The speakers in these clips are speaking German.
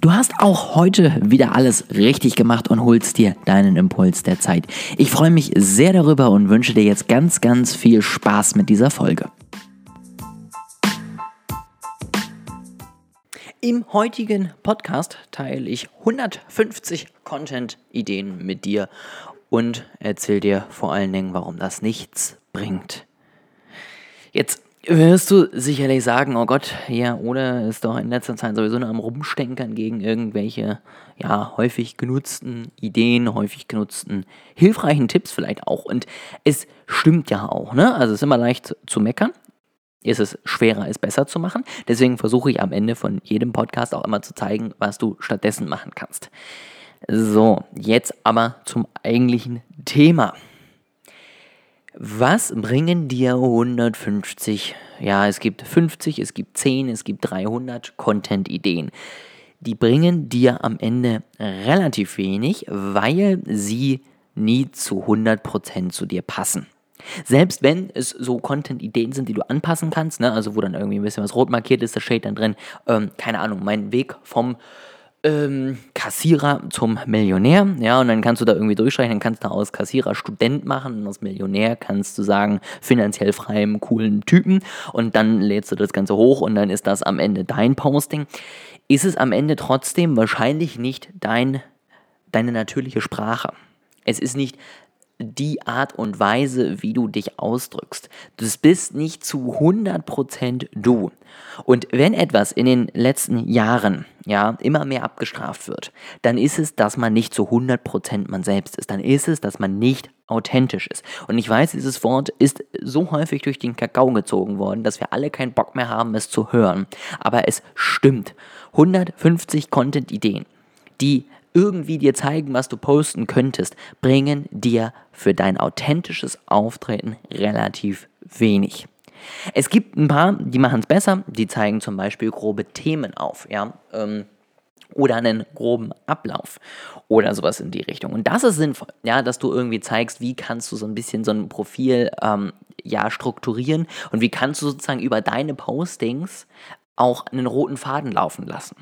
Du hast auch heute wieder alles richtig gemacht und holst dir deinen Impuls der Zeit. Ich freue mich sehr darüber und wünsche dir jetzt ganz, ganz viel Spaß mit dieser Folge. Im heutigen Podcast teile ich 150 Content-Ideen mit dir und erzähle dir vor allen Dingen, warum das nichts bringt. Jetzt wirst du sicherlich sagen, oh Gott, ja, oder ist doch in letzter Zeit sowieso nur am Rumstenkern gegen irgendwelche, ja, häufig genutzten Ideen, häufig genutzten, hilfreichen Tipps vielleicht auch. Und es stimmt ja auch, ne? Also es ist immer leicht zu meckern. Ist es schwerer, es besser zu machen. Deswegen versuche ich am Ende von jedem Podcast auch immer zu zeigen, was du stattdessen machen kannst. So, jetzt aber zum eigentlichen Thema. Was bringen dir 150? Ja, es gibt 50, es gibt 10, es gibt 300 Content-Ideen. Die bringen dir am Ende relativ wenig, weil sie nie zu 100% zu dir passen. Selbst wenn es so Content-Ideen sind, die du anpassen kannst, ne, also wo dann irgendwie ein bisschen was rot markiert ist, da steht dann drin, ähm, keine Ahnung, mein Weg vom ähm, Kassierer zum Millionär. Ja, und dann kannst du da irgendwie durchstreichen, dann kannst du aus Kassierer Student machen und aus Millionär kannst du sagen, finanziell freiem, coolen Typen. Und dann lädst du das Ganze hoch und dann ist das am Ende dein Posting. Ist es am Ende trotzdem wahrscheinlich nicht dein, deine natürliche Sprache. Es ist nicht die Art und Weise, wie du dich ausdrückst. Das bist nicht zu 100% du. Und wenn etwas in den letzten Jahren ja, immer mehr abgestraft wird, dann ist es, dass man nicht zu 100% man selbst ist. Dann ist es, dass man nicht authentisch ist. Und ich weiß, dieses Wort ist so häufig durch den Kakao gezogen worden, dass wir alle keinen Bock mehr haben, es zu hören. Aber es stimmt. 150 Content-Ideen, die irgendwie dir zeigen, was du posten könntest, bringen dir für dein authentisches Auftreten relativ wenig. Es gibt ein paar, die machen es besser, die zeigen zum Beispiel grobe Themen auf, ja, ähm, oder einen groben Ablauf oder sowas in die Richtung. Und das ist sinnvoll, ja, dass du irgendwie zeigst, wie kannst du so ein bisschen so ein Profil ähm, ja strukturieren und wie kannst du sozusagen über deine Postings auch einen roten Faden laufen lassen.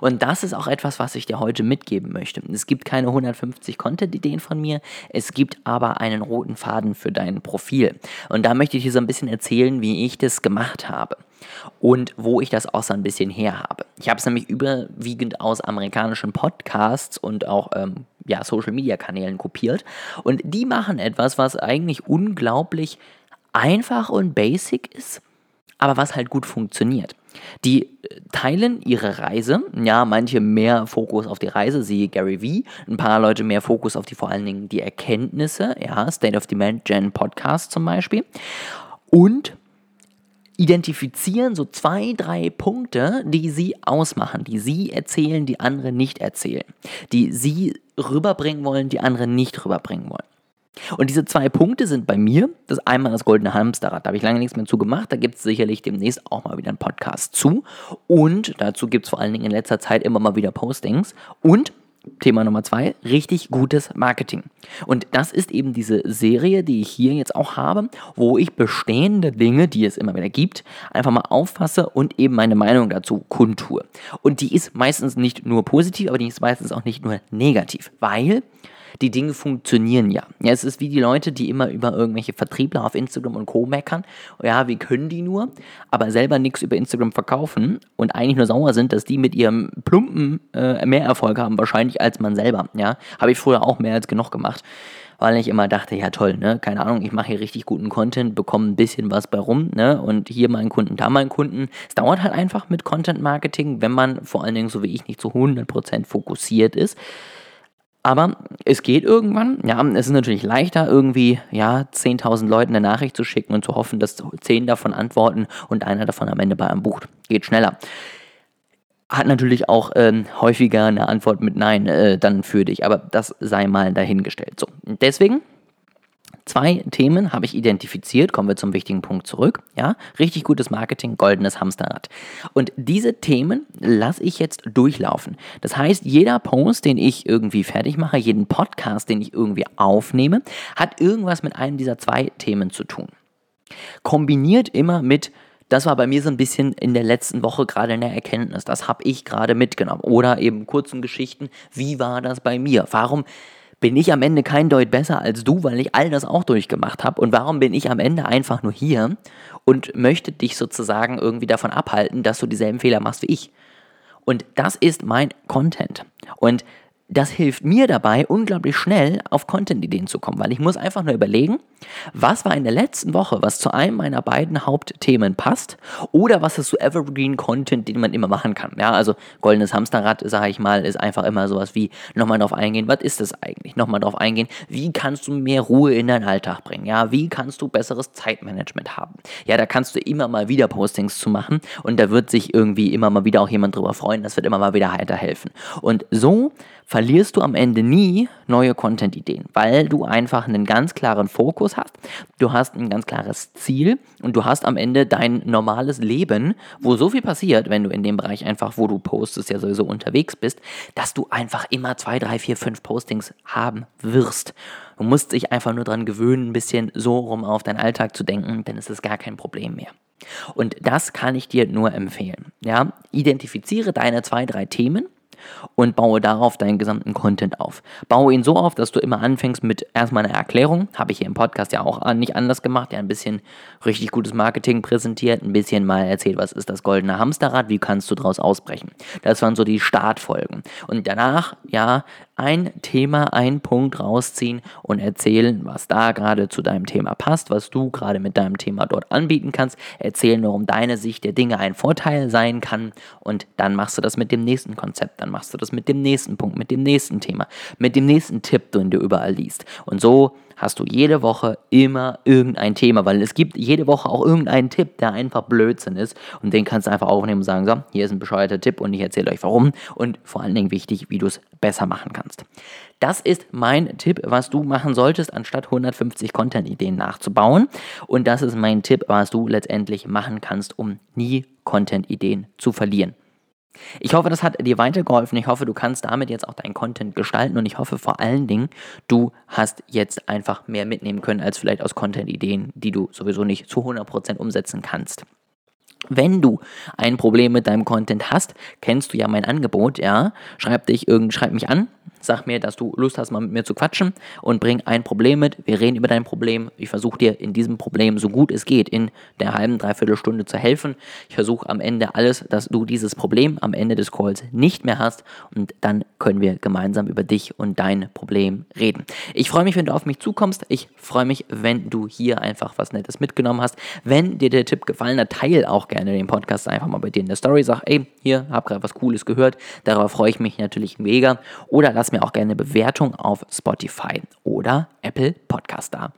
Und das ist auch etwas, was ich dir heute mitgeben möchte. Es gibt keine 150 Content-Ideen von mir, es gibt aber einen roten Faden für dein Profil. Und da möchte ich dir so ein bisschen erzählen, wie ich das gemacht habe und wo ich das auch so ein bisschen her habe. Ich habe es nämlich überwiegend aus amerikanischen Podcasts und auch ähm, ja, Social-Media-Kanälen kopiert. Und die machen etwas, was eigentlich unglaublich einfach und basic ist, aber was halt gut funktioniert. Die äh, teilen ihre Reise, ja, manche mehr Fokus auf die Reise, siehe Gary Vee, ein paar Leute mehr Fokus auf die vor allen Dingen die Erkenntnisse, ja, State of Demand Gen Podcast zum Beispiel. Und identifizieren so zwei, drei Punkte, die sie ausmachen, die sie erzählen, die andere nicht erzählen, die sie rüberbringen wollen, die andere nicht rüberbringen wollen. Und diese zwei Punkte sind bei mir, das einmal das goldene Hamsterrad, da habe ich lange nichts mehr zu gemacht, da gibt es sicherlich demnächst auch mal wieder einen Podcast zu. Und dazu gibt es vor allen Dingen in letzter Zeit immer mal wieder Postings. Und Thema Nummer zwei, richtig gutes Marketing. Und das ist eben diese Serie, die ich hier jetzt auch habe, wo ich bestehende Dinge, die es immer wieder gibt, einfach mal auffasse und eben meine Meinung dazu kundtue. Und die ist meistens nicht nur positiv, aber die ist meistens auch nicht nur negativ, weil die Dinge funktionieren ja. ja. Es ist wie die Leute, die immer über irgendwelche Vertriebler auf Instagram und Co. meckern. Ja, wie können die nur? Aber selber nichts über Instagram verkaufen und eigentlich nur sauer sind, dass die mit ihrem Plumpen äh, mehr Erfolg haben, wahrscheinlich als man selber. Ja, habe ich früher auch mehr als genug gemacht weil ich immer dachte, ja toll, ne, keine Ahnung, ich mache hier richtig guten Content, bekomme ein bisschen was bei rum, ne, und hier meinen Kunden, da meinen Kunden. Es dauert halt einfach mit Content Marketing, wenn man vor allen Dingen so wie ich nicht zu 100% fokussiert ist. Aber es geht irgendwann. Ja, es ist natürlich leichter, irgendwie ja, 10.000 Leuten eine Nachricht zu schicken und zu hoffen, dass 10 davon antworten und einer davon am Ende bei einem bucht. Geht schneller. Hat natürlich auch ähm, häufiger eine Antwort mit Nein äh, dann für dich, aber das sei mal dahingestellt. So, deswegen Zwei Themen habe ich identifiziert, kommen wir zum wichtigen Punkt zurück. Ja, richtig gutes Marketing, goldenes Hamsterrad. Und diese Themen lasse ich jetzt durchlaufen. Das heißt, jeder Post, den ich irgendwie fertig mache, jeden Podcast, den ich irgendwie aufnehme, hat irgendwas mit einem dieser zwei Themen zu tun. Kombiniert immer mit das war bei mir so ein bisschen in der letzten Woche gerade eine Erkenntnis. Das habe ich gerade mitgenommen. Oder eben kurzen Geschichten. Wie war das bei mir? Warum bin ich am Ende kein Deut besser als du, weil ich all das auch durchgemacht habe? Und warum bin ich am Ende einfach nur hier und möchte dich sozusagen irgendwie davon abhalten, dass du dieselben Fehler machst wie ich? Und das ist mein Content. Und das hilft mir dabei, unglaublich schnell auf Content-Ideen zu kommen, weil ich muss einfach nur überlegen, was war in der letzten Woche, was zu einem meiner beiden Hauptthemen passt oder was ist so Evergreen Content, den man immer machen kann. Ja, also goldenes Hamsterrad, sage ich mal, ist einfach immer sowas wie nochmal drauf eingehen, was ist das eigentlich? Nochmal drauf eingehen, wie kannst du mehr Ruhe in deinen Alltag bringen? Ja, wie kannst du besseres Zeitmanagement haben? Ja, da kannst du immer mal wieder Postings zu machen und da wird sich irgendwie immer mal wieder auch jemand drüber freuen, das wird immer mal wieder weiterhelfen. Und so verlierst du am Ende nie neue Content-Ideen, weil du einfach einen ganz klaren Fokus hast, du hast ein ganz klares Ziel und du hast am Ende dein normales Leben, wo so viel passiert, wenn du in dem Bereich einfach, wo du postest, ja sowieso unterwegs bist, dass du einfach immer zwei, drei, vier, fünf Postings haben wirst. Du musst dich einfach nur daran gewöhnen, ein bisschen so rum auf deinen Alltag zu denken, dann ist es gar kein Problem mehr. Und das kann ich dir nur empfehlen. Ja? Identifiziere deine zwei, drei Themen und baue darauf deinen gesamten Content auf. Baue ihn so auf, dass du immer anfängst mit erstmal einer Erklärung. Habe ich hier im Podcast ja auch nicht anders gemacht. Ja, ein bisschen richtig gutes Marketing präsentiert, ein bisschen mal erzählt, was ist das goldene Hamsterrad, wie kannst du daraus ausbrechen. Das waren so die Startfolgen. Und danach, ja, ein Thema, ein Punkt rausziehen und erzählen, was da gerade zu deinem Thema passt, was du gerade mit deinem Thema dort anbieten kannst. Erzählen, warum deine Sicht der Dinge ein Vorteil sein kann. Und dann machst du das mit dem nächsten Konzept. Dann machst du das mit dem nächsten Punkt, mit dem nächsten Thema, mit dem nächsten Tipp, den du überall liest. Und so hast du jede Woche immer irgendein Thema, weil es gibt jede Woche auch irgendeinen Tipp, der einfach Blödsinn ist und den kannst du einfach aufnehmen und sagen, so, hier ist ein bescheuerter Tipp und ich erzähle euch warum und vor allen Dingen wichtig, wie du es besser machen kannst. Das ist mein Tipp, was du machen solltest, anstatt 150 Content-Ideen nachzubauen. Und das ist mein Tipp, was du letztendlich machen kannst, um nie Content-Ideen zu verlieren. Ich hoffe, das hat dir weitergeholfen. Ich hoffe, du kannst damit jetzt auch deinen Content gestalten und ich hoffe vor allen Dingen, du hast jetzt einfach mehr mitnehmen können als vielleicht aus Content-Ideen, die du sowieso nicht zu 100% umsetzen kannst. Wenn du ein Problem mit deinem Content hast, kennst du ja mein Angebot, ja. Schreib dich irgend, schreib mich an, Sag mir, dass du Lust hast, mal mit mir zu quatschen und bring ein Problem mit. Wir reden über dein Problem. Ich versuche dir in diesem Problem so gut es geht in der halben, dreiviertel Stunde zu helfen. Ich versuche am Ende alles, dass du dieses Problem am Ende des Calls nicht mehr hast und dann können wir gemeinsam über dich und dein Problem reden. Ich freue mich, wenn du auf mich zukommst. Ich freue mich, wenn du hier einfach was Nettes mitgenommen hast. Wenn dir der Tipp gefallen hat, teile auch gerne den Podcast einfach mal bei dir in der Story. Sag, ey, hier, hab gerade was Cooles gehört. Darauf freue ich mich natürlich mega. Oder lass mir auch gerne eine Bewertung auf Spotify oder Apple Podcast da.